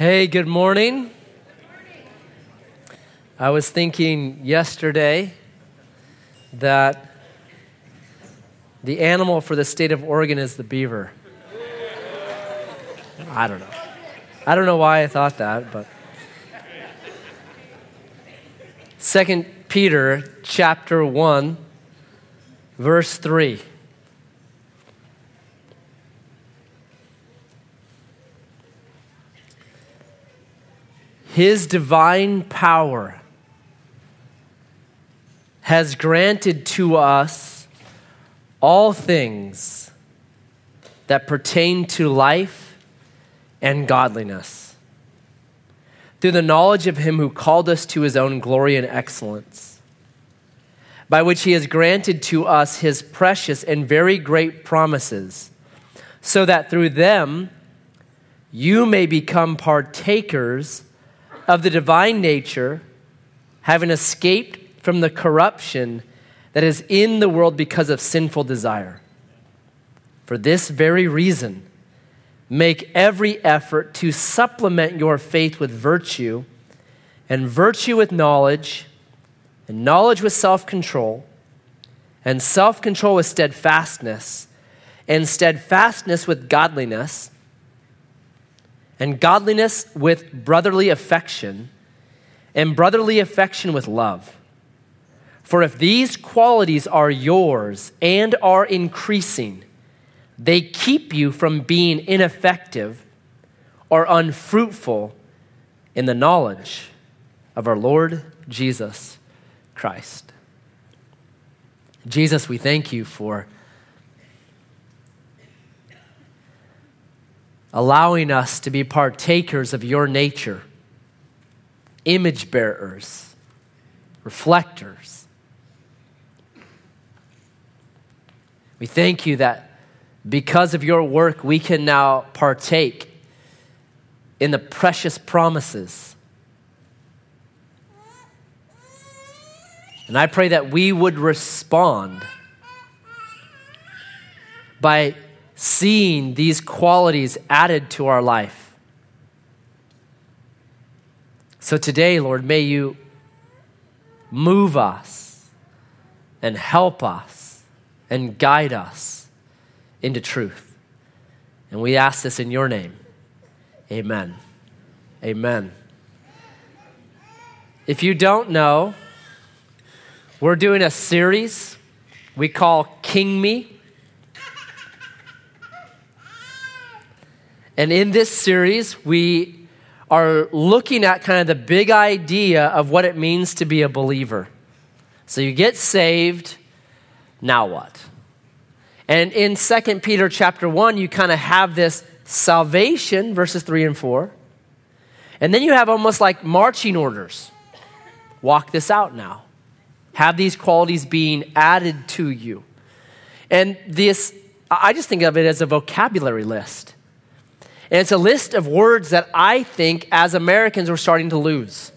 Hey, good morning. I was thinking yesterday that the animal for the state of Oregon is the beaver. I don't know. I don't know why I thought that, but. Second Peter chapter 1 verse 3 His divine power has granted to us all things that pertain to life and godliness. Through the knowledge of him who called us to his own glory and excellence, by which he has granted to us his precious and very great promises, so that through them you may become partakers of the divine nature, having escaped from the corruption that is in the world because of sinful desire. For this very reason, make every effort to supplement your faith with virtue, and virtue with knowledge, and knowledge with self control, and self control with steadfastness, and steadfastness with godliness and godliness with brotherly affection, and brotherly affection with love. For if these qualities are yours and are increasing, they keep you from being ineffective or unfruitful in the knowledge of our Lord Jesus Christ. Jesus, we thank you for allowing us to be partakers of your nature, image bearers, reflectors. We thank you that because of your work, we can now partake in the precious promises. And I pray that we would respond by seeing these qualities added to our life. So today, Lord, may you move us and help us and guide us into truth. And we ask this in your name. Amen. Amen. If you don't know, we're doing a series we call King Me. And in this series, we are looking at kind of the big idea of what it means to be a believer. So you get saved, now what? And in 2 Peter chapter 1, you kind of have this salvation, verses 3 and 4. And then you have almost like marching orders. Walk this out now. Have these qualities being added to you. And this, I just think of it as a vocabulary list. And it's a list of words that I think as Americans we're starting to lose.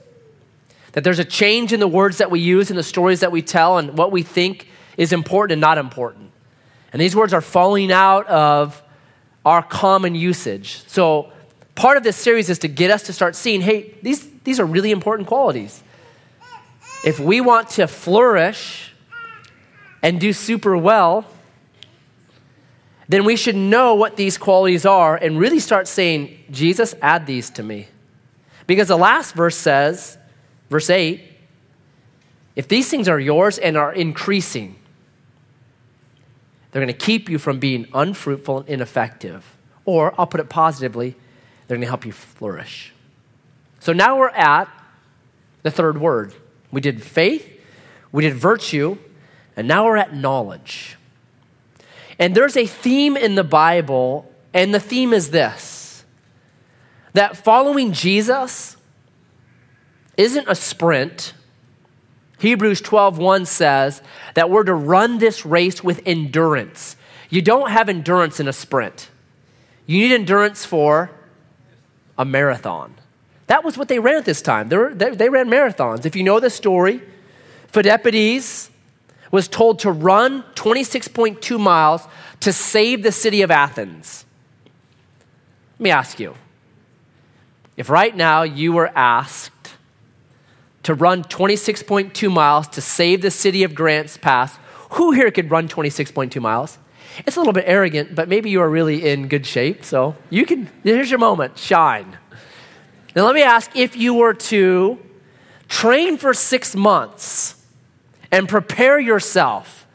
That there's a change in the words that we use and the stories that we tell and what we think is important and not important. And these words are falling out of our common usage. So part of this series is to get us to start seeing hey, these, these are really important qualities. If we want to flourish and do super well, then we should know what these qualities are and really start saying, Jesus, add these to me. Because the last verse says, verse 8, if these things are yours and are increasing, they're going to keep you from being unfruitful and ineffective. Or, I'll put it positively, they're going to help you flourish. So now we're at the third word. We did faith, we did virtue, and now we're at knowledge. And there's a theme in the Bible, and the theme is this that following Jesus isn't a sprint. Hebrews 12:1 says that we're to run this race with endurance. You don't have endurance in a sprint. You need endurance for a marathon. That was what they ran at this time. They, were, they, they ran marathons. If you know the story, Pheidippides was told to run 26.2 miles to save the city of Athens. Let me ask you if right now you were asked to run 26.2 miles to save the city of Grants Pass, who here could run 26.2 miles? It's a little bit arrogant, but maybe you are really in good shape, so you can, here's your moment, shine. Now, let me ask if you were to train for six months and prepare yourself,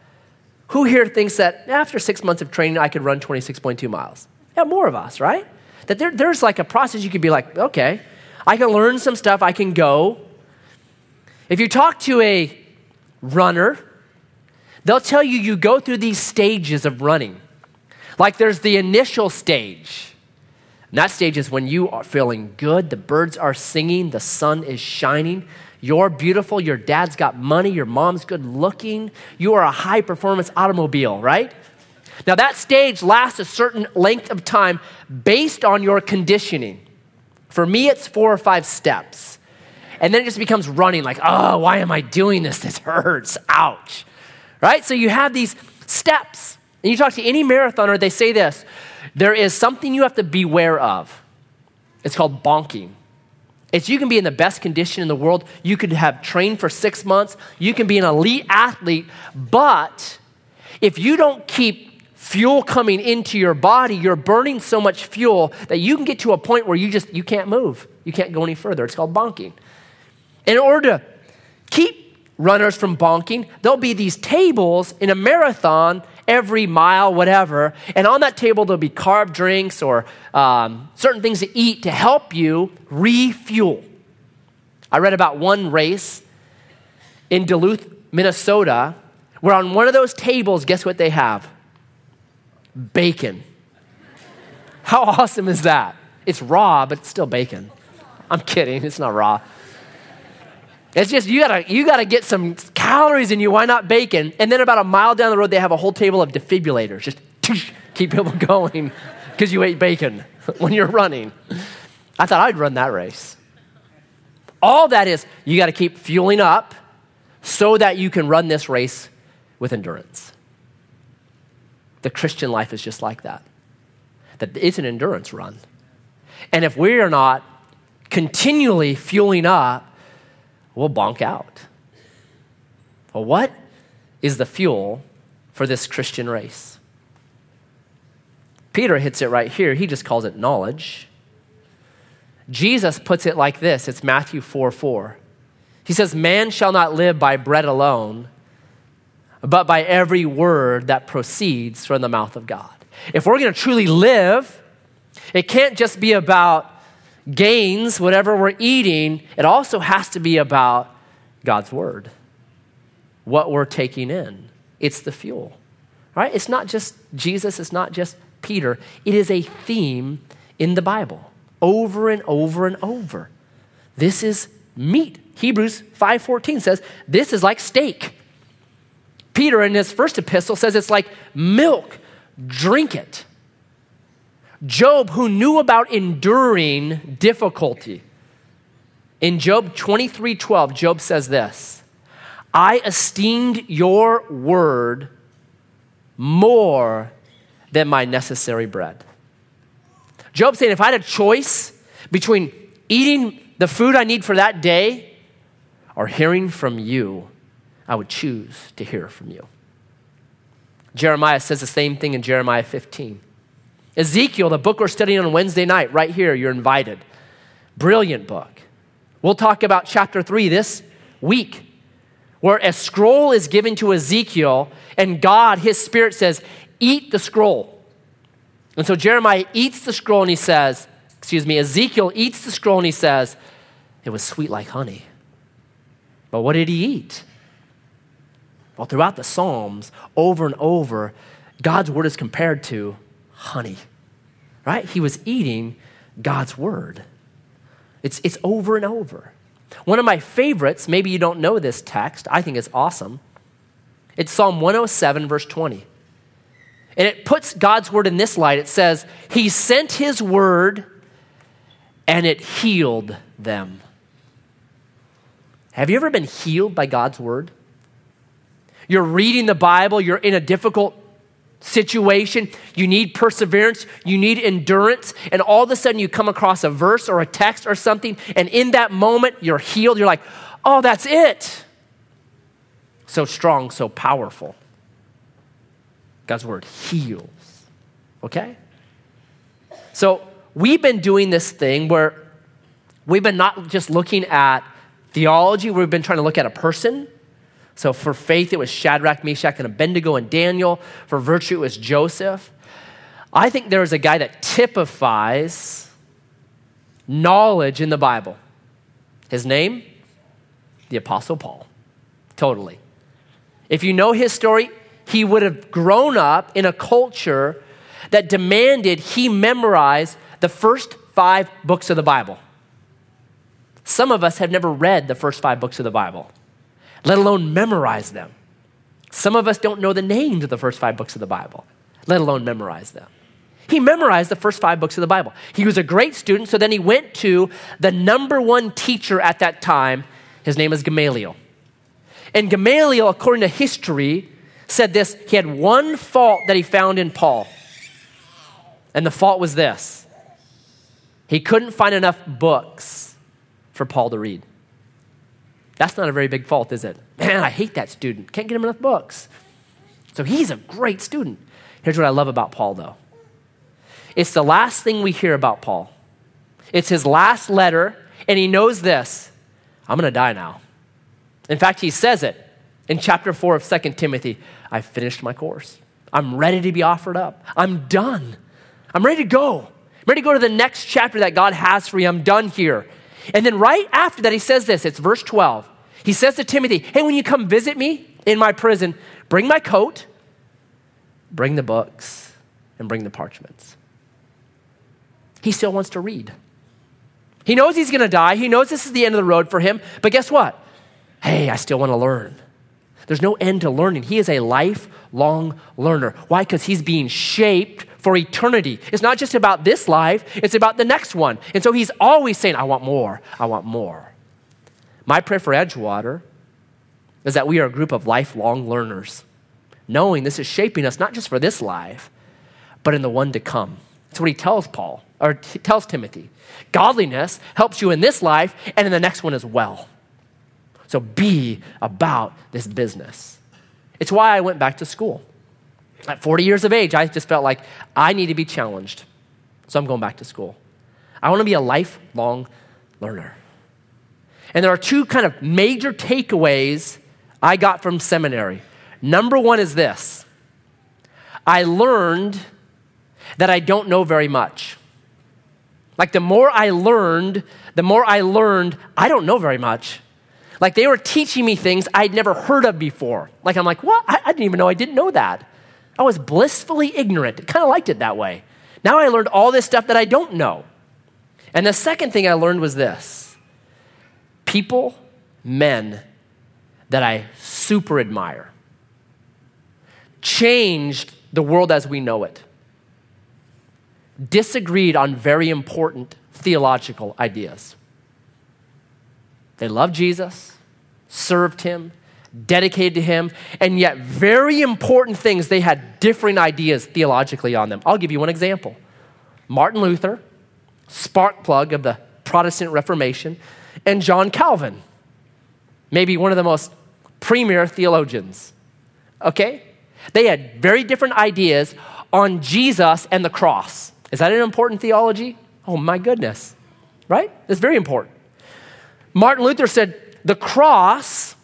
who here thinks that after six months of training, I could run 26.2 miles? Yeah, more of us, right? That there, there's like a process you could be like, okay, I can learn some stuff, I can go. If you talk to a runner, they'll tell you you go through these stages of running. Like there's the initial stage. And that stage is when you are feeling good, the birds are singing, the sun is shining, you're beautiful, your dad's got money, your mom's good looking, you are a high performance automobile, right? Now, that stage lasts a certain length of time based on your conditioning. For me, it's four or five steps. And then it just becomes running like, oh, why am I doing this? This hurts. Ouch. Right? So you have these steps. And you talk to any marathoner, they say this there is something you have to beware of. It's called bonking. It's you can be in the best condition in the world. You could have trained for six months. You can be an elite athlete. But if you don't keep fuel coming into your body, you're burning so much fuel that you can get to a point where you just you can't move. You can't go any further. It's called bonking. In order to keep runners from bonking, there'll be these tables in a marathon every mile, whatever. And on that table, there'll be carb drinks or um, certain things to eat to help you refuel. I read about one race in Duluth, Minnesota, where on one of those tables, guess what they have? Bacon. How awesome is that? It's raw, but it's still bacon. I'm kidding, it's not raw. It's just you gotta you gotta get some calories in you. Why not bacon? And then about a mile down the road, they have a whole table of defibrillators. Just keep people going because you ate bacon when you're running. I thought I'd run that race. All that is, you got to keep fueling up so that you can run this race with endurance. The Christian life is just like that. That it's an endurance run. And if we are not continually fueling up, we'll bonk out. Well, what is the fuel for this Christian race? Peter hits it right here. He just calls it knowledge. Jesus puts it like this it's Matthew 4 4. He says, Man shall not live by bread alone, but by every word that proceeds from the mouth of God. If we're going to truly live, it can't just be about gains, whatever we're eating, it also has to be about God's word, what we're taking in. It's the fuel, right? It's not just Jesus, it's not just Peter. It is a theme in the Bible over and over and over. This is meat. Hebrews 5:14 says this is like steak. Peter in his first epistle says it's like milk. Drink it. Job, who knew about enduring difficulty, in Job 23 12, Job says this I esteemed your word more than my necessary bread. Job saying, if I had a choice between eating the food I need for that day or hearing from you, I would choose to hear from you. Jeremiah says the same thing in Jeremiah 15. Ezekiel, the book we're studying on Wednesday night, right here, you're invited. Brilliant book. We'll talk about chapter 3 this week, where a scroll is given to Ezekiel, and God, his spirit says, Eat the scroll. And so Jeremiah eats the scroll and he says, Excuse me, Ezekiel eats the scroll and he says, It was sweet like honey. But what did he eat? Well, throughout the Psalms, over and over, God's word is compared to honey, right? He was eating God's word. It's, it's over and over. One of my favorites, maybe you don't know this text, I think it's awesome. It's Psalm 107, verse 20. And it puts God's word in this light. It says, He sent His word and it healed them. Have you ever been healed by God's word? You're reading the Bible, you're in a difficult situation, you need perseverance, you need endurance, and all of a sudden you come across a verse or a text or something, and in that moment you're healed. You're like, oh, that's it. So strong, so powerful. God's word heals. Okay? So we've been doing this thing where we've been not just looking at theology, we've been trying to look at a person so for faith, it was Shadrach, Meshach, and Abednego and Daniel. For virtue, it was Joseph. I think there is a guy that typifies knowledge in the Bible. His name? The Apostle Paul. Totally. If you know his story, he would have grown up in a culture that demanded he memorize the first five books of the Bible. Some of us have never read the first five books of the Bible let alone memorize them. Some of us don't know the names of the first five books of the Bible, let alone memorize them. He memorized the first five books of the Bible. He was a great student, so then he went to the number one teacher at that time. His name is Gamaliel. And Gamaliel, according to history, said this he had one fault that he found in Paul. And the fault was this he couldn't find enough books for Paul to read. That's not a very big fault, is it? Man, I hate that student. Can't get him enough books. So he's a great student. Here's what I love about Paul, though it's the last thing we hear about Paul. It's his last letter, and he knows this I'm going to die now. In fact, he says it in chapter 4 of 2 Timothy I finished my course. I'm ready to be offered up. I'm done. I'm ready to go. I'm ready to go to the next chapter that God has for you. I'm done here. And then right after that, he says this it's verse 12. He says to Timothy, Hey, when you come visit me in my prison, bring my coat, bring the books, and bring the parchments. He still wants to read. He knows he's going to die. He knows this is the end of the road for him. But guess what? Hey, I still want to learn. There's no end to learning. He is a lifelong learner. Why? Because he's being shaped for eternity. It's not just about this life, it's about the next one. And so he's always saying, I want more, I want more. My prayer for Edgewater is that we are a group of lifelong learners, knowing this is shaping us not just for this life, but in the one to come. That's what he tells Paul, or t- tells Timothy. Godliness helps you in this life and in the next one as well. So be about this business. It's why I went back to school. At 40 years of age, I just felt like I need to be challenged. So I'm going back to school. I want to be a lifelong learner. And there are two kind of major takeaways I got from seminary. Number one is this I learned that I don't know very much. Like the more I learned, the more I learned I don't know very much. Like they were teaching me things I'd never heard of before. Like I'm like, what? I, I didn't even know I didn't know that. I was blissfully ignorant. Kind of liked it that way. Now I learned all this stuff that I don't know. And the second thing I learned was this people, men that I super admire, changed the world as we know it, disagreed on very important theological ideas. They loved Jesus, served him, dedicated to him, and yet very important things, they had differing ideas theologically on them. I'll give you one example Martin Luther, spark plug of the Protestant Reformation, and John Calvin, maybe one of the most premier theologians. Okay? They had very different ideas on Jesus and the cross. Is that an important theology? Oh my goodness. Right? It's very important. Martin Luther said the cross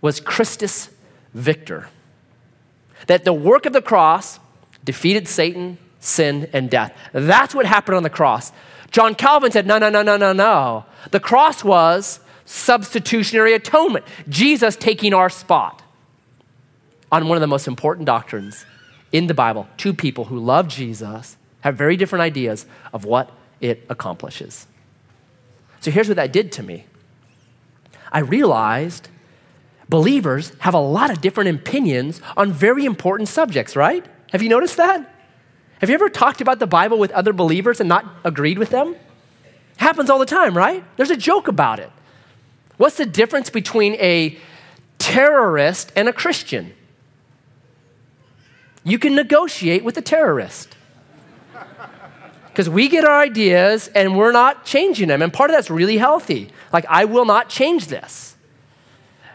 was Christus Victor. That the work of the cross defeated Satan, sin, and death. That's what happened on the cross. John Calvin said, no, no, no, no, no, no. The cross was substitutionary atonement, Jesus taking our spot on one of the most important doctrines in the Bible. Two people who love Jesus have very different ideas of what it accomplishes. So here's what that did to me I realized believers have a lot of different opinions on very important subjects, right? Have you noticed that? Have you ever talked about the Bible with other believers and not agreed with them? Happens all the time, right? There's a joke about it. What's the difference between a terrorist and a Christian? you can negotiate with a terrorist. Because we get our ideas and we're not changing them. And part of that's really healthy. Like, I will not change this.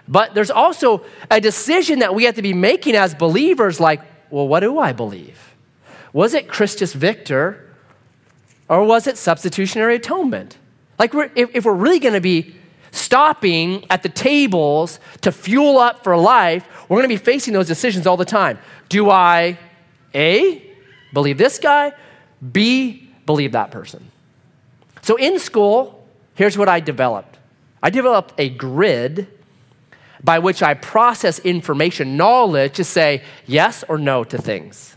But there's also a decision that we have to be making as believers like, well, what do I believe? Was it Christus Victor or was it substitutionary atonement? Like, we're, if, if we're really going to be stopping at the tables to fuel up for life, we're going to be facing those decisions all the time. Do I, A, believe this guy, B, believe that person? So in school, here's what I developed I developed a grid by which I process information, knowledge to say yes or no to things.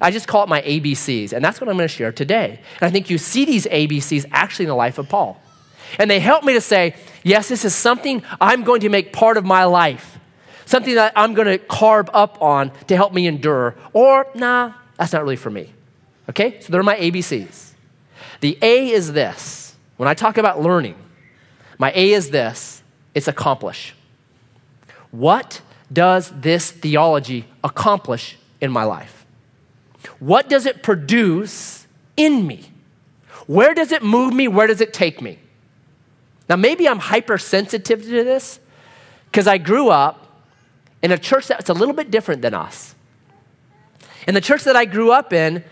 I just call it my ABCs, and that's what I'm going to share today. And I think you see these ABCs actually in the life of Paul. And they help me to say, yes, this is something I'm going to make part of my life, something that I'm going to carve up on to help me endure. Or, nah, that's not really for me. Okay? So they're my ABCs. The A is this. When I talk about learning, my A is this it's accomplish. What does this theology accomplish in my life? What does it produce in me? Where does it move me? Where does it take me? Now, maybe I'm hypersensitive to this because I grew up in a church that's a little bit different than us. In the church that I grew up in,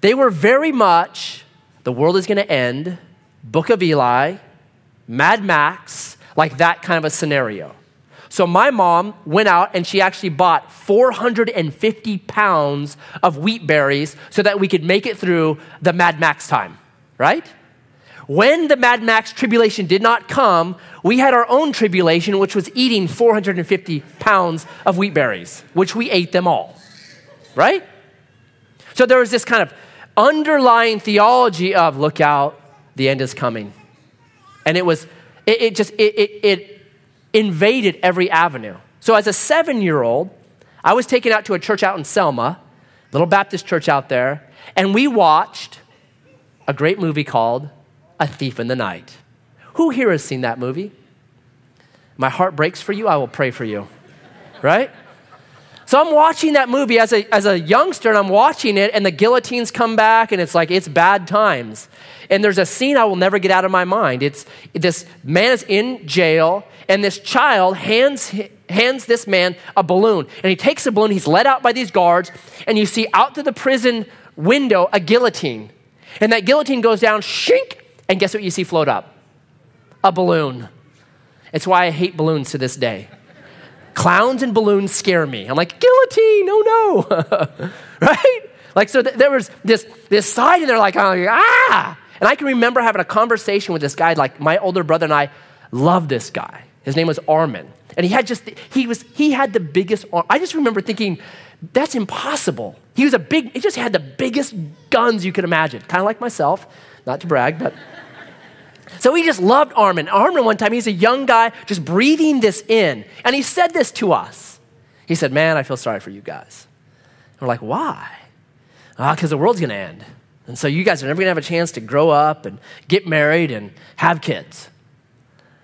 they were very much the world is going to end, Book of Eli, Mad Max, like that kind of a scenario. So my mom went out and she actually bought 450 pounds of wheat berries so that we could make it through the Mad Max time, right? When the Mad Max tribulation did not come, we had our own tribulation, which was eating 450 pounds of wheat berries, which we ate them all, right? So there was this kind of underlying theology of look out, the end is coming. And it was, it, it just, it, it, it invaded every avenue. So as a seven year old, I was taken out to a church out in Selma, little Baptist church out there, and we watched a great movie called a Thief in the Night. Who here has seen that movie? My heart breaks for you, I will pray for you. Right? So I'm watching that movie as a, as a youngster, and I'm watching it, and the guillotines come back, and it's like, it's bad times. And there's a scene I will never get out of my mind. It's this man is in jail, and this child hands, hands this man a balloon. And he takes a balloon, he's led out by these guards, and you see out through the prison window a guillotine. And that guillotine goes down, shink, and guess what you see float up? A balloon. It's why I hate balloons to this day. Clowns and balloons scare me. I'm like, guillotine, oh no. right? Like, so th- there was this, this side, and they're like, ah. And I can remember having a conversation with this guy, like my older brother and I loved this guy. His name was Armin. And he had just, he was, he had the biggest arm. I just remember thinking, that's impossible. He was a big, he just had the biggest guns you could imagine. Kind of like myself, not to brag, but. So he just loved Armin. Armin, one time, he's a young guy just breathing this in. And he said this to us. He said, Man, I feel sorry for you guys. And we're like, Why? Ah, because the world's going to end. And so you guys are never going to have a chance to grow up and get married and have kids.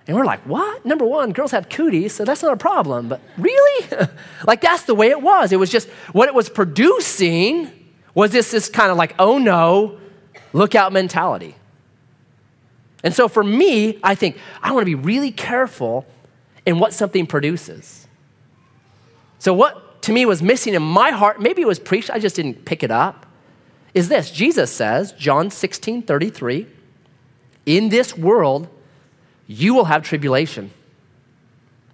And we're like, what? Number one, girls have cooties, so that's not a problem. But really? like, that's the way it was. It was just what it was producing was this, this kind of like, oh no, look out mentality. And so for me, I think I want to be really careful in what something produces. So, what to me was missing in my heart, maybe it was preached, I just didn't pick it up, is this Jesus says, John 16 33, in this world, you will have tribulation.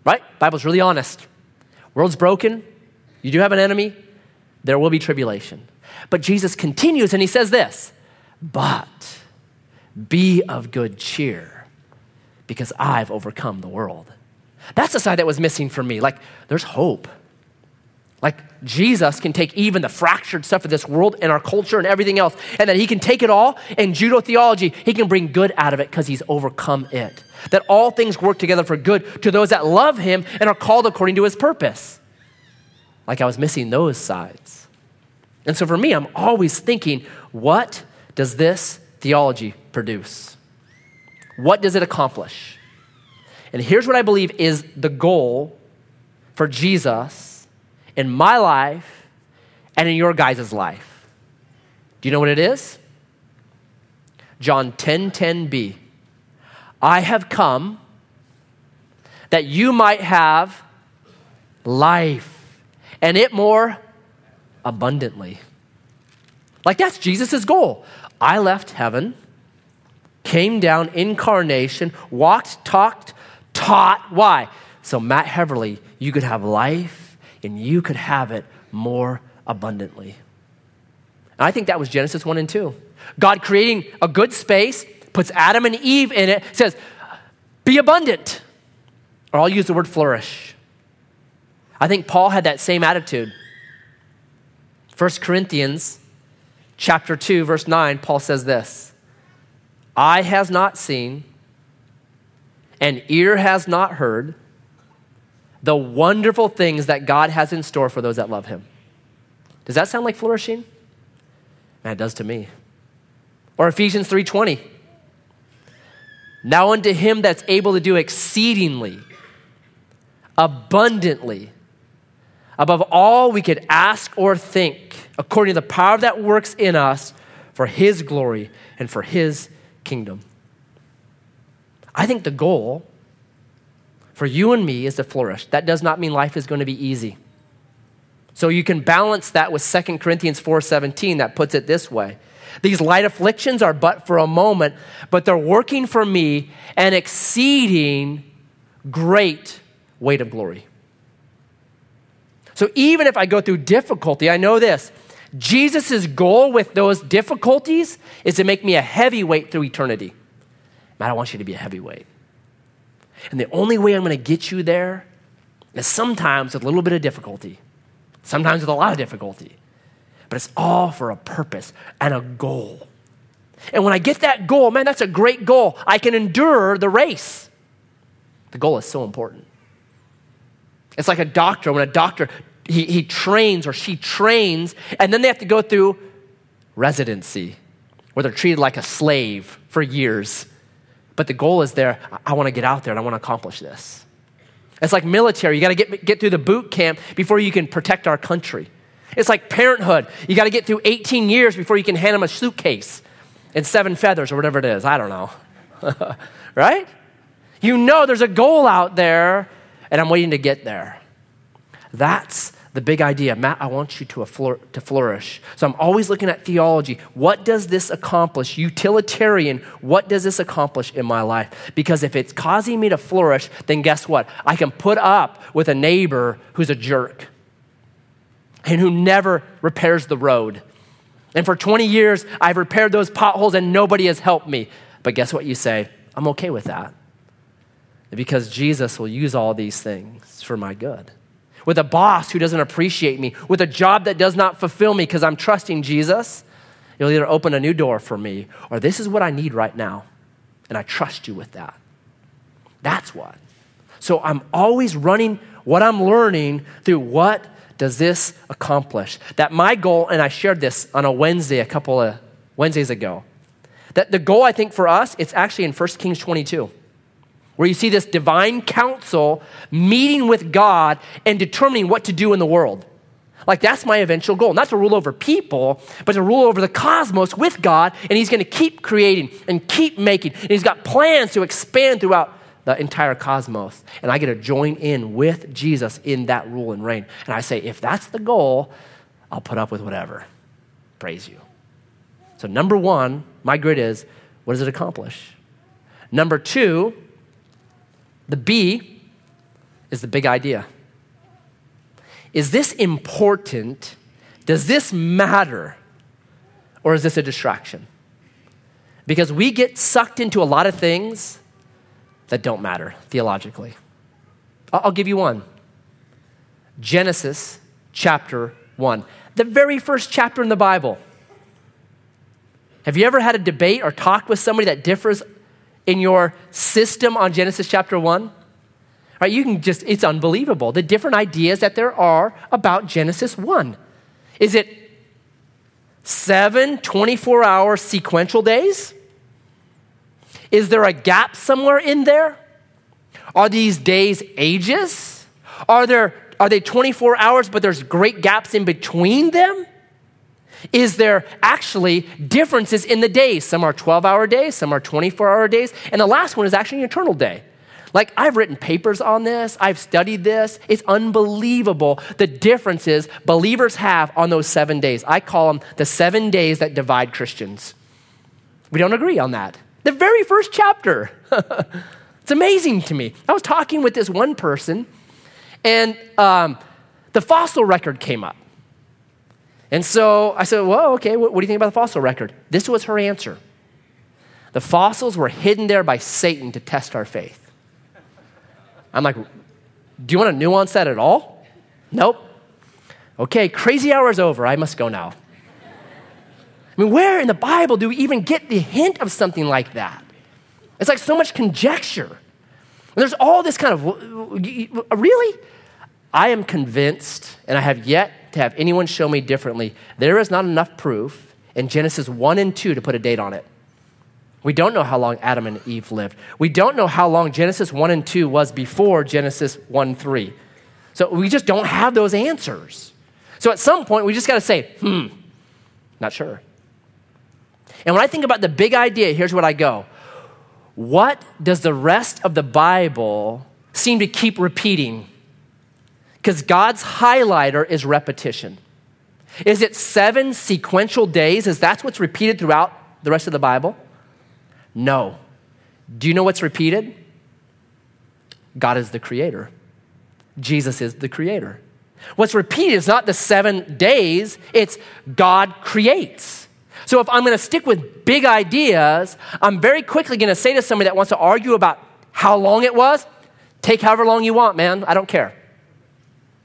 Right? Bible's really honest. World's broken. You do have an enemy. There will be tribulation. But Jesus continues and he says this, but be of good cheer because I've overcome the world. That's the side that was missing for me. Like, there's hope. Like, Jesus can take even the fractured stuff of this world and our culture and everything else, and that he can take it all and judo theology, he can bring good out of it because he's overcome it. That all things work together for good to those that love him and are called according to his purpose. Like, I was missing those sides. And so for me, I'm always thinking, what does this theology produce? What does it accomplish? And here's what I believe is the goal for Jesus in my life and in your guys' life. Do you know what it is? John 10 10b. I have come that you might have life and it more abundantly. Like that's Jesus' goal. I left heaven, came down, incarnation, walked, talked, taught. Why? So, Matt Heverly, you could have life and you could have it more abundantly. And I think that was Genesis 1 and 2. God creating a good space, puts Adam and Eve in it, says, be abundant. Or I'll use the word flourish. I think Paul had that same attitude. 1 Corinthians chapter 2 verse 9 Paul says this. Eye has not seen and ear has not heard the wonderful things that God has in store for those that love him. Does that sound like flourishing? Man, it does to me. Or Ephesians 3:20. Now unto him that's able to do exceedingly abundantly above all we could ask or think according to the power that works in us for his glory and for his kingdom. I think the goal for you and me is to flourish. That does not mean life is going to be easy. So you can balance that with 2 Corinthians 4:17 that puts it this way. These light afflictions are but for a moment, but they're working for me an exceeding great weight of glory. So even if I go through difficulty, I know this. Jesus' goal with those difficulties is to make me a heavyweight through eternity. Man, I want you to be a heavyweight. And the only way I'm going to get you there is sometimes with a little bit of difficulty, sometimes with a lot of difficulty but it's all for a purpose and a goal. And when I get that goal, man, that's a great goal. I can endure the race. The goal is so important. It's like a doctor. When a doctor, he, he trains or she trains, and then they have to go through residency, where they're treated like a slave for years. But the goal is there I, want to get out there and I want to accomplish this. It's like military. You got to get, get through the boot camp before you can protect our country. It's like parenthood. You got to get through 18 years before you can hand them a suitcase and seven feathers or whatever it is. I don't know. right? You know there's a goal out there, and I'm waiting to get there. That's the big idea. Matt, I want you to, to flourish. So I'm always looking at theology. What does this accomplish? Utilitarian, what does this accomplish in my life? Because if it's causing me to flourish, then guess what? I can put up with a neighbor who's a jerk and who never repairs the road. And for 20 years, I've repaired those potholes and nobody has helped me. But guess what you say? I'm okay with that. Because Jesus will use all these things for my good. With a boss who doesn't appreciate me, with a job that does not fulfill me because I'm trusting Jesus, you'll either open a new door for me or this is what I need right now. And I trust you with that. That's what. So I'm always running what I'm learning through what does this accomplish? That my goal, and I shared this on a Wednesday a couple of Wednesdays ago, that the goal I think for us, it's actually in 1 Kings 22, where you see this divine council meeting with God and determining what to do in the world. Like, that's my eventual goal. Not to rule over people, but to rule over the cosmos with God. And He's going to keep creating and keep making. And He's got plans to expand throughout the entire cosmos. And I get to join in with Jesus in that rule and reign. And I say, if that's the goal, I'll put up with whatever. Praise you. So, number one, my grid is what does it accomplish? Number two, the B is the big idea. Is this important? Does this matter? Or is this a distraction? Because we get sucked into a lot of things that don't matter theologically. I'll give you one Genesis chapter 1, the very first chapter in the Bible. Have you ever had a debate or talk with somebody that differs in your system on Genesis chapter 1? Right, you can just, it's unbelievable the different ideas that there are about Genesis 1. Is it seven 24 hour sequential days? Is there a gap somewhere in there? Are these days ages? Are, there, are they 24 hours, but there's great gaps in between them? Is there actually differences in the days. Some are 12 hour days, some are 24 hour days, and the last one is actually an eternal day. Like, I've written papers on this, I've studied this. It's unbelievable the differences believers have on those seven days. I call them the seven days that divide Christians. We don't agree on that. The very first chapter. it's amazing to me. I was talking with this one person, and um, the fossil record came up. And so I said, Well, okay, what, what do you think about the fossil record? This was her answer. The fossils were hidden there by Satan to test our faith. I'm like, Do you want to nuance that at all? Nope. Okay, crazy hour is over. I must go now. I mean, where in the Bible do we even get the hint of something like that? It's like so much conjecture. And There's all this kind of, really? I am convinced, and I have yet to have anyone show me differently, there is not enough proof in Genesis 1 and 2 to put a date on it. We don't know how long Adam and Eve lived. We don't know how long Genesis 1 and 2 was before Genesis 1 3. So we just don't have those answers. So at some point, we just got to say, hmm, not sure. And when I think about the big idea, here's what I go What does the rest of the Bible seem to keep repeating? Because God's highlighter is repetition. Is it seven sequential days? Is that what's repeated throughout the rest of the Bible? No. Do you know what's repeated? God is the creator. Jesus is the creator. What's repeated is not the seven days, it's God creates. So if I'm going to stick with big ideas, I'm very quickly going to say to somebody that wants to argue about how long it was, take however long you want, man. I don't care.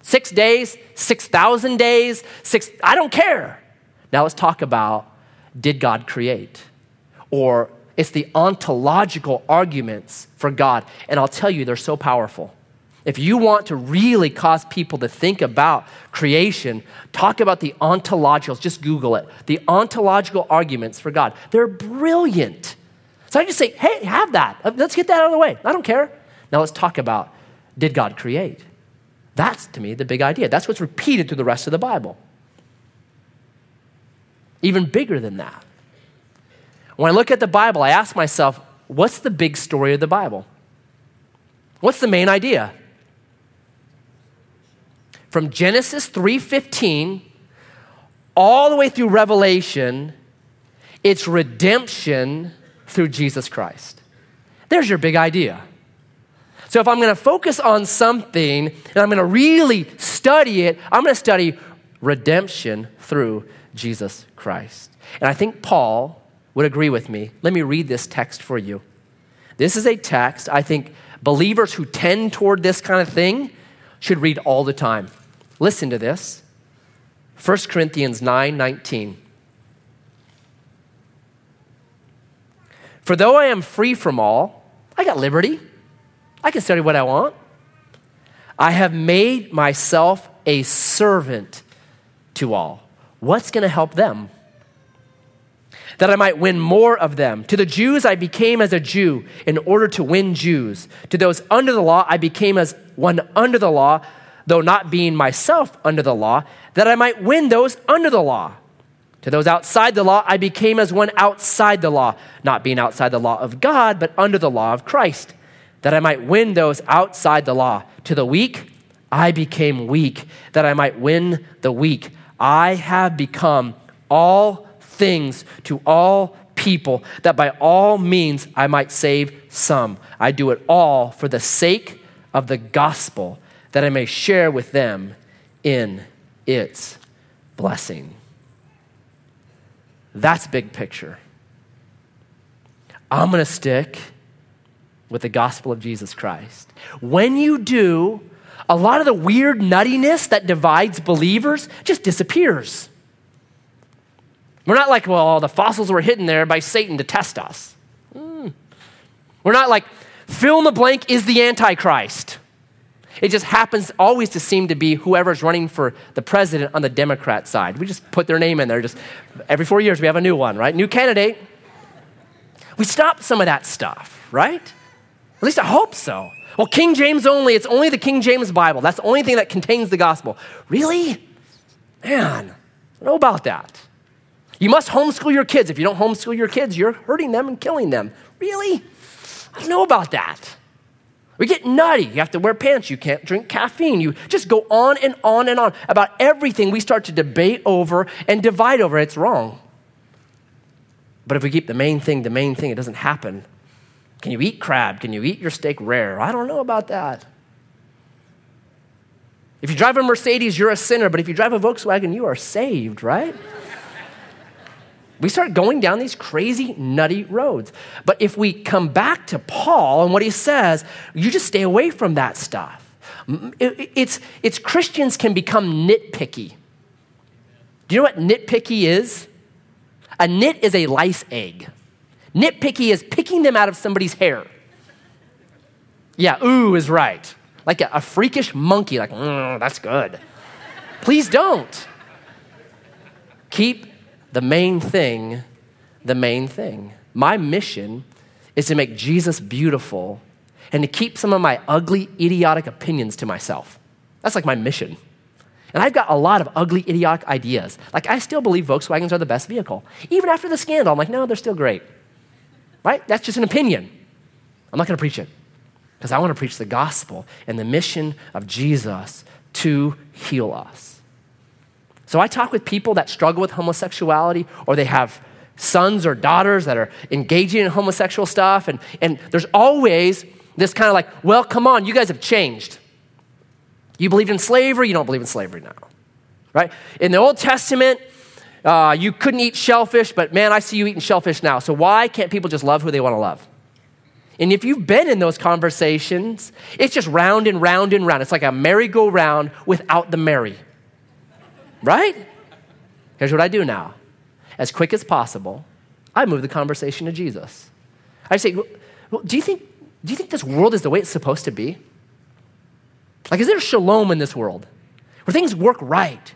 Six days, 6,000 days, six, I don't care. Now let's talk about did God create? Or it's the ontological arguments for God. And I'll tell you, they're so powerful. If you want to really cause people to think about creation, talk about the ontologicals. Just Google it. The ontological arguments for God. They're brilliant. So I just say, hey, have that. Let's get that out of the way. I don't care. Now let's talk about did God create? That's, to me, the big idea. That's what's repeated through the rest of the Bible. Even bigger than that. When I look at the Bible, I ask myself, what's the big story of the Bible? What's the main idea? From Genesis 3:15 all the way through Revelation, it's redemption through Jesus Christ. There's your big idea. So if I'm going to focus on something and I'm going to really study it, I'm going to study redemption through Jesus Christ. And I think Paul would agree with me. Let me read this text for you. This is a text I think believers who tend toward this kind of thing should read all the time. Listen to this. 1 Corinthians 9 19. For though I am free from all, I got liberty. I can study what I want. I have made myself a servant to all. What's going to help them? That I might win more of them. To the Jews, I became as a Jew in order to win Jews. To those under the law, I became as one under the law, though not being myself under the law, that I might win those under the law. To those outside the law, I became as one outside the law, not being outside the law of God, but under the law of Christ that I might win those outside the law. To the weak, I became weak, that I might win the weak. I have become all things to all people, that by all means I might save some. I do it all for the sake of the gospel, that I may share with them in its blessing. That's big picture. I'm going to stick with the gospel of Jesus Christ. When you do, a lot of the weird nuttiness that divides believers just disappears. We're not like, well, the fossils were hidden there by Satan to test us. Mm. We're not like, fill in the blank is the Antichrist. It just happens always to seem to be whoever's running for the president on the Democrat side. We just put their name in there. Just every four years we have a new one, right? New candidate. We stop some of that stuff, right? At least I hope so. Well, King James only, it's only the King James Bible. That's the only thing that contains the gospel. Really? Man, I don't know about that. You must homeschool your kids. If you don't homeschool your kids, you're hurting them and killing them. Really? I don't know about that. We get nutty. You have to wear pants. You can't drink caffeine. You just go on and on and on about everything we start to debate over and divide over. It's wrong. But if we keep the main thing the main thing, it doesn't happen. Can you eat crab? Can you eat your steak rare? I don't know about that. If you drive a Mercedes, you're a sinner, but if you drive a Volkswagen, you are saved, right? we start going down these crazy, nutty roads. But if we come back to Paul and what he says, you just stay away from that stuff. It's, it's Christians can become nitpicky. Do you know what nitpicky is? A nit is a lice egg. Nitpicky is picking them out of somebody's hair. Yeah, ooh is right. Like a, a freakish monkey, like, mm, that's good. Please don't. Keep the main thing the main thing. My mission is to make Jesus beautiful and to keep some of my ugly, idiotic opinions to myself. That's like my mission. And I've got a lot of ugly, idiotic ideas. Like, I still believe Volkswagens are the best vehicle. Even after the scandal, I'm like, no, they're still great. Right? That's just an opinion. I'm not going to preach it because I want to preach the gospel and the mission of Jesus to heal us. So I talk with people that struggle with homosexuality or they have sons or daughters that are engaging in homosexual stuff. And, and there's always this kind of like, well, come on, you guys have changed. You believed in slavery, you don't believe in slavery now. Right? In the Old Testament, uh, you couldn't eat shellfish, but man, I see you eating shellfish now. So why can't people just love who they want to love? And if you've been in those conversations, it's just round and round and round. It's like a merry-go-round without the merry. Right? Here's what I do now. As quick as possible, I move the conversation to Jesus. I say, well, do, you think, do you think this world is the way it's supposed to be? Like, is there shalom in this world where things work right?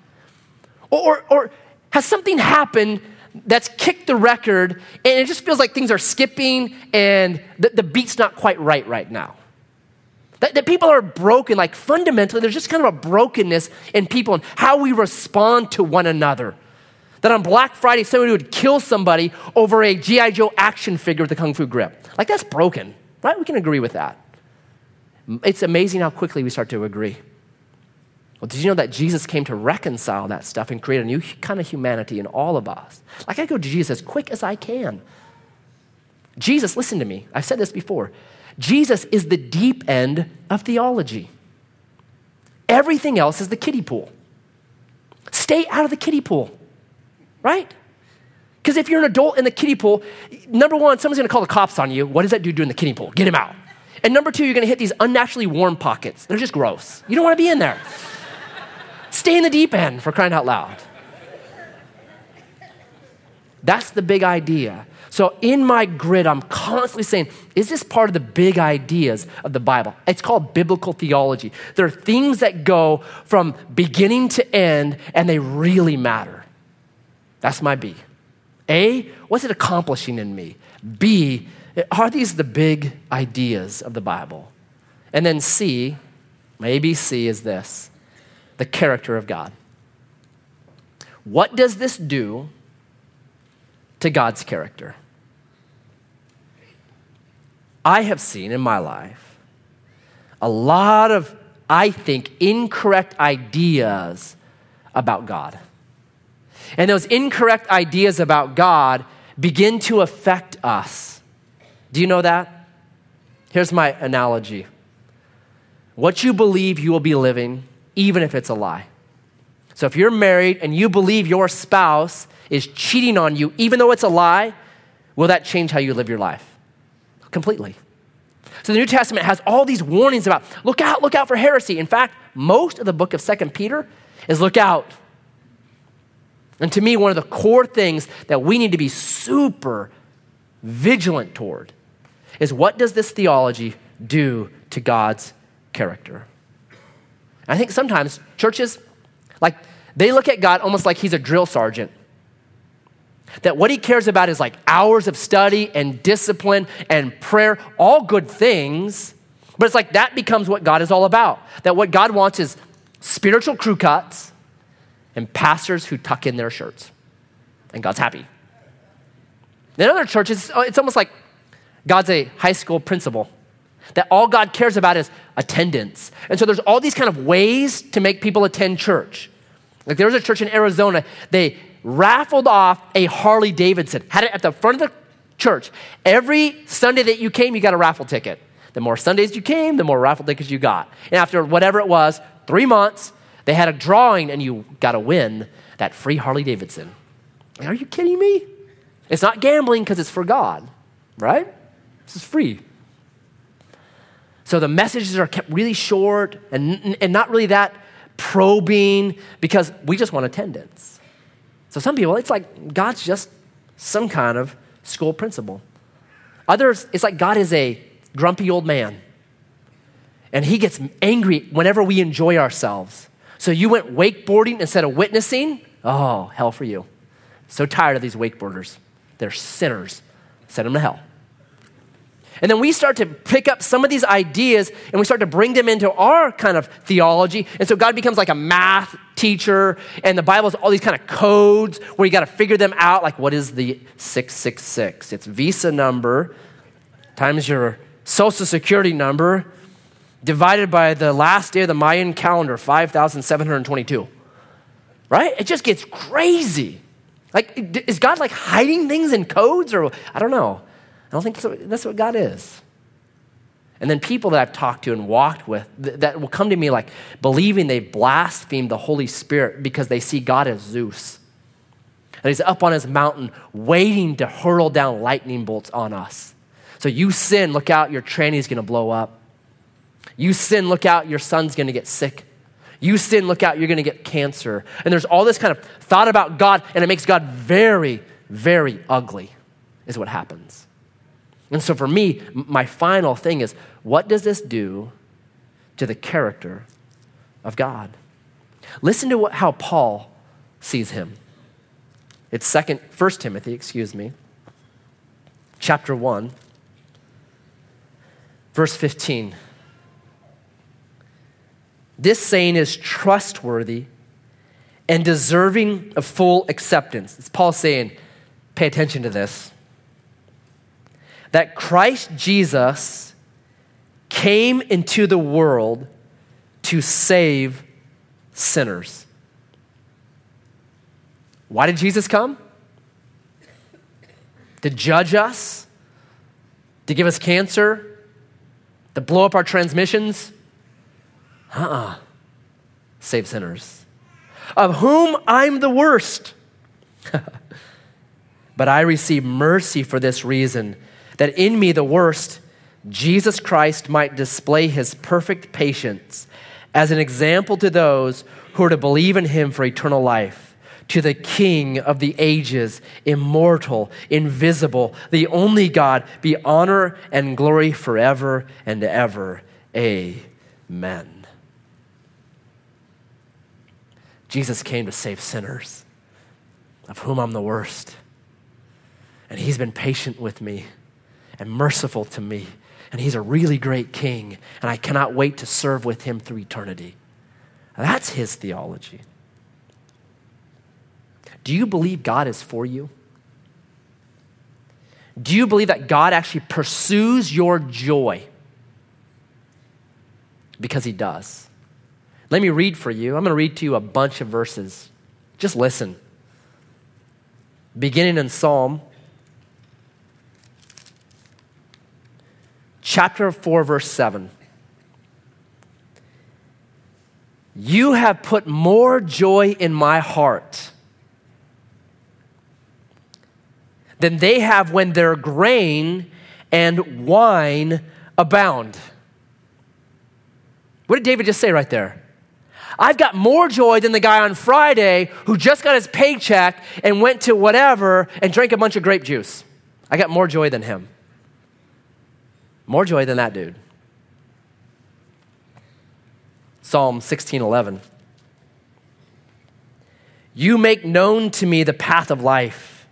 Or, or, or has something happened that's kicked the record and it just feels like things are skipping and the, the beat's not quite right right now? That, that people are broken, like fundamentally, there's just kind of a brokenness in people and how we respond to one another. That on Black Friday, somebody would kill somebody over a G.I. Joe action figure with a Kung Fu grip. Like, that's broken, right? We can agree with that. It's amazing how quickly we start to agree. Well, did you know that Jesus came to reconcile that stuff and create a new kind of humanity in all of us? Like, I go to Jesus as quick as I can. Jesus, listen to me. I've said this before. Jesus is the deep end of theology. Everything else is the kiddie pool. Stay out of the kiddie pool, right? Because if you're an adult in the kiddie pool, number one, someone's gonna call the cops on you. What does that dude do in the kiddie pool? Get him out. And number two, you're gonna hit these unnaturally warm pockets. They're just gross. You don't wanna be in there. Stay in the deep end for crying out loud. That's the big idea. So in my grid, I'm constantly saying, is this part of the big ideas of the Bible? It's called biblical theology. There are things that go from beginning to end and they really matter. That's my B. A, what's it accomplishing in me? B, are these the big ideas of the Bible? And then C, maybe C is this the character of God. What does this do to God's character. I have seen in my life a lot of, I think, incorrect ideas about God. And those incorrect ideas about God begin to affect us. Do you know that? Here's my analogy what you believe, you will be living, even if it's a lie. So if you're married and you believe your spouse is cheating on you, even though it's a lie, will that change how you live your life? Completely. So the New Testament has all these warnings about look out, look out for heresy. In fact, most of the book of Second Peter is look out. And to me, one of the core things that we need to be super vigilant toward is what does this theology do to God's character? I think sometimes churches, like, they look at God almost like he's a drill sergeant. That what he cares about is like hours of study and discipline and prayer, all good things. But it's like that becomes what God is all about. That what God wants is spiritual crew cuts and pastors who tuck in their shirts. and God's happy. In other churches, it's almost like God's a high school principal, that all God cares about is attendance. And so there's all these kind of ways to make people attend church. Like there was a church in Arizona, they raffled off a Harley Davidson, had it at the front of the church. Every Sunday that you came, you got a raffle ticket. The more Sundays you came, the more raffle tickets you got. And after whatever it was, three months, they had a drawing and you got to win that free Harley Davidson. Are you kidding me? It's not gambling because it's for God, right? This is free. So the messages are kept really short and, and not really that probing because we just want attendance. So some people, it's like God's just some kind of school principal. Others, it's like God is a grumpy old man. And he gets angry whenever we enjoy ourselves. So you went wakeboarding instead of witnessing? Oh, hell for you. So tired of these wakeboarders. They're sinners. Send them to hell. And then we start to pick up some of these ideas and we start to bring them into our kind of theology. And so God becomes like a math teacher, and the Bible has all these kind of codes where you got to figure them out. Like, what is the 666? It's Visa number times your social security number divided by the last day of the Mayan calendar, 5,722. Right? It just gets crazy. Like, is God like hiding things in codes or I don't know. I don't think that's what, that's what God is. And then people that I've talked to and walked with th- that will come to me like believing they've blasphemed the Holy Spirit because they see God as Zeus. And he's up on his mountain waiting to hurl down lightning bolts on us. So you sin, look out, your tranny's gonna blow up. You sin, look out, your son's gonna get sick. You sin, look out, you're gonna get cancer. And there's all this kind of thought about God, and it makes God very, very ugly, is what happens. And so for me, my final thing is what does this do to the character of God? Listen to what, how Paul sees him. It's second, First Timothy, excuse me, chapter 1, verse 15. This saying is trustworthy and deserving of full acceptance. It's Paul saying, pay attention to this that Christ Jesus came into the world to save sinners. Why did Jesus come? To judge us? To give us cancer? To blow up our transmissions? Uh uh-uh. uh Save sinners. Of whom I'm the worst. but I receive mercy for this reason that in me, the worst, Jesus Christ might display his perfect patience as an example to those who are to believe in him for eternal life. To the King of the ages, immortal, invisible, the only God, be honor and glory forever and ever. Amen. Jesus came to save sinners, of whom I'm the worst. And he's been patient with me and merciful to me. And he's a really great king, and I cannot wait to serve with him through eternity. That's his theology. Do you believe God is for you? Do you believe that God actually pursues your joy? Because he does. Let me read for you. I'm going to read to you a bunch of verses. Just listen. Beginning in Psalm chapter 4, verse 7. You have put more joy in my heart than they have when their grain and wine abound. What did David just say right there? I've got more joy than the guy on Friday who just got his paycheck and went to whatever and drank a bunch of grape juice. I got more joy than him. More joy than that dude. Psalm 16:11. You make known to me the path of life.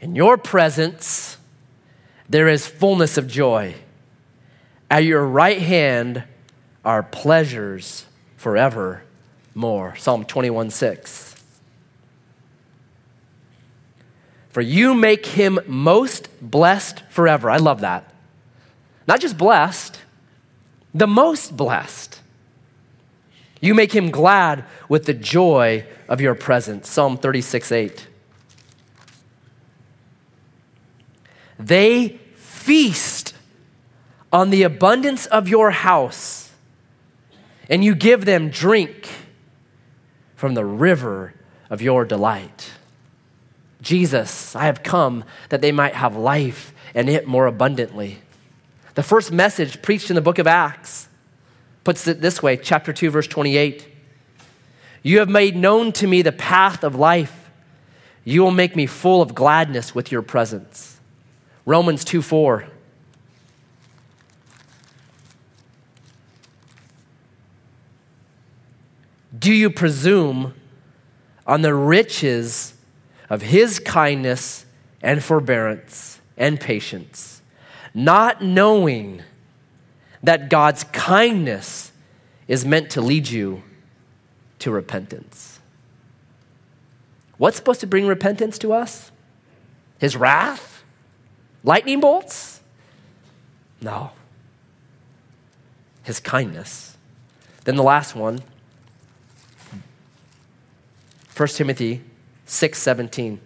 In your presence there is fullness of joy. At your right hand are pleasures forevermore. Psalm 21 6. For you make him most blessed forever. I love that. Not just blessed, the most blessed. You make him glad with the joy of your presence. Psalm 36 8. They feast on the abundance of your house, and you give them drink from the river of your delight. Jesus, I have come that they might have life and it more abundantly. The first message preached in the book of Acts puts it this way chapter 2, verse 28. You have made known to me the path of life. You will make me full of gladness with your presence. Romans 2 4. Do you presume on the riches of his kindness and forbearance and patience, not knowing that God's kindness is meant to lead you to repentance. What's supposed to bring repentance to us? His wrath? Lightning bolts? No. His kindness. Then the last one, 1 Timothy 6:17.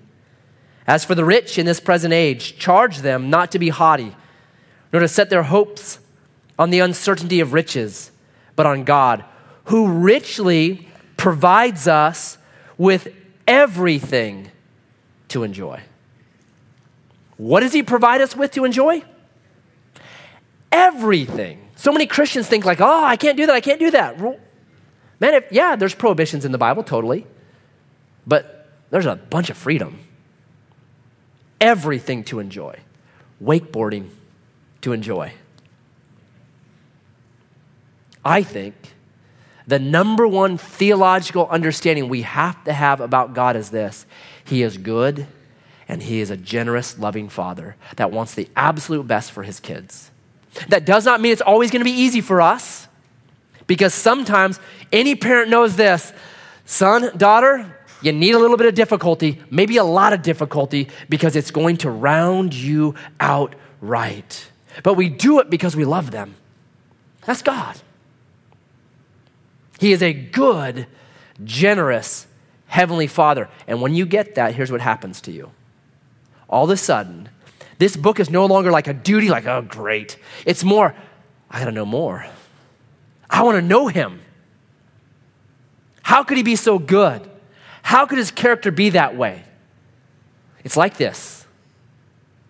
As for the rich in this present age, charge them not to be haughty, nor to set their hopes on the uncertainty of riches, but on God, who richly provides us with everything to enjoy. What does he provide us with to enjoy? Everything. So many Christians think like, "Oh, I can't do that. I can't do that." Man, if, yeah, there's prohibitions in the Bible, totally. But there's a bunch of freedom. Everything to enjoy. Wakeboarding to enjoy. I think the number one theological understanding we have to have about God is this He is good and He is a generous, loving Father that wants the absolute best for His kids. That does not mean it's always going to be easy for us because sometimes any parent knows this son, daughter, you need a little bit of difficulty, maybe a lot of difficulty, because it's going to round you out right. But we do it because we love them. That's God. He is a good, generous, heavenly Father. And when you get that, here's what happens to you. All of a sudden, this book is no longer like a duty, like, oh, great. It's more, I gotta know more. I wanna know him. How could he be so good? How could his character be that way? It's like this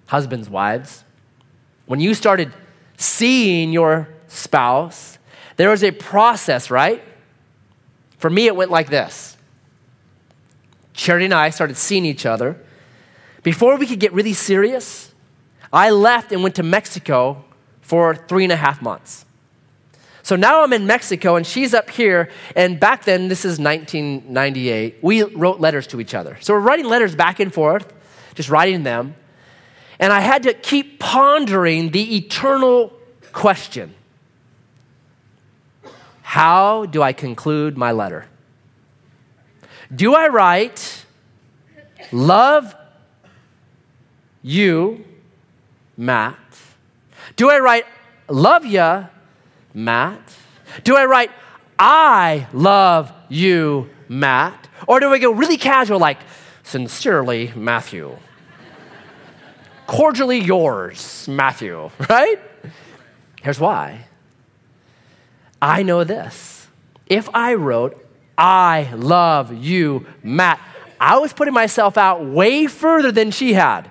husbands, wives. When you started seeing your spouse, there was a process, right? For me, it went like this Charity and I started seeing each other. Before we could get really serious, I left and went to Mexico for three and a half months. So now I'm in Mexico and she's up here. And back then, this is 1998, we wrote letters to each other. So we're writing letters back and forth, just writing them. And I had to keep pondering the eternal question How do I conclude my letter? Do I write, Love you, Matt? Do I write, Love ya, Matt? Do I write, I love you, Matt? Or do I go really casual, like, sincerely, Matthew? Cordially yours, Matthew, right? Here's why. I know this. If I wrote, I love you, Matt, I was putting myself out way further than she had.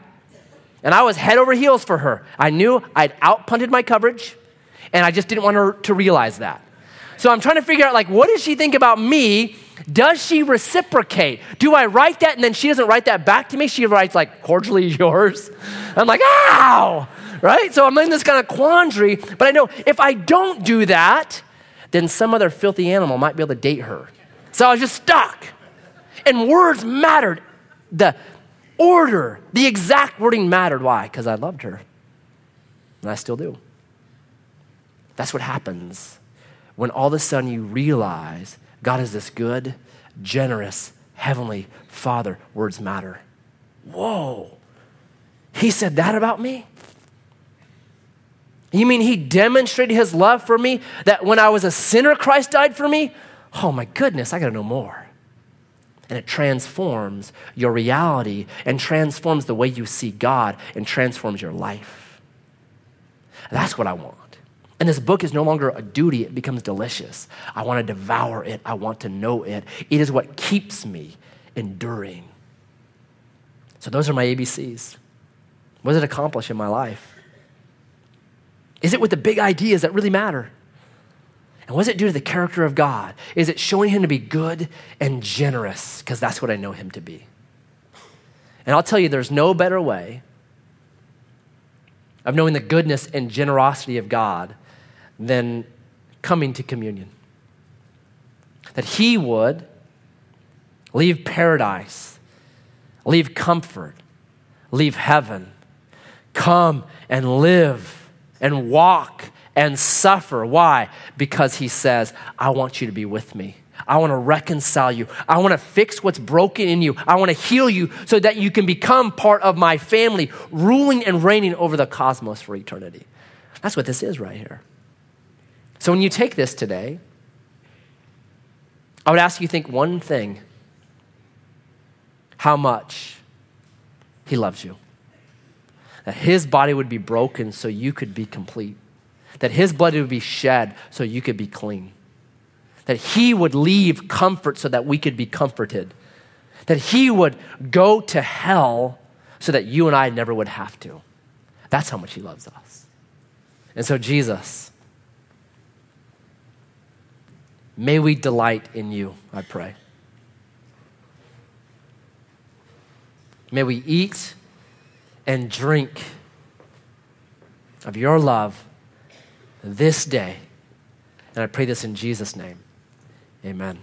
And I was head over heels for her. I knew I'd outpunted my coverage and I just didn't want her to realize that. So I'm trying to figure out, like, what does she think about me? Does she reciprocate? Do I write that and then she doesn't write that back to me? She writes, like, cordially yours. I'm like, ow, right? So I'm in this kind of quandary, but I know if I don't do that, then some other filthy animal might be able to date her. So I was just stuck. And words mattered. The order, the exact wording mattered. Why? Because I loved her. And I still do. That's what happens when all of a sudden you realize God is this good, generous, heavenly Father. Words matter. Whoa. He said that about me? You mean he demonstrated his love for me that when I was a sinner, Christ died for me? Oh my goodness, I gotta know more. And it transforms your reality and transforms the way you see God and transforms your life. That's what I want. And this book is no longer a duty, it becomes delicious. I want to devour it, I want to know it. It is what keeps me enduring. So, those are my ABCs. What does it accomplish in my life? Is it with the big ideas that really matter? And what does it do to the character of God? Is it showing him to be good and generous? Because that's what I know him to be. And I'll tell you, there's no better way of knowing the goodness and generosity of God than coming to communion. That he would leave paradise, leave comfort, leave heaven, come and live and walk and suffer. Why? Because he says, I want you to be with me. I want to reconcile you. I want to fix what's broken in you. I want to heal you so that you can become part of my family, ruling and reigning over the cosmos for eternity. That's what this is right here. So when you take this today, I would ask you think one thing how much he loves you. That his body would be broken so you could be complete that his blood would be shed so you could be clean. That he would leave comfort so that we could be comforted. That he would go to hell so that you and I never would have to. That's how much he loves us. And so, Jesus, may we delight in you, I pray. May we eat and drink of your love this day. And I pray this in Jesus' name. Amen.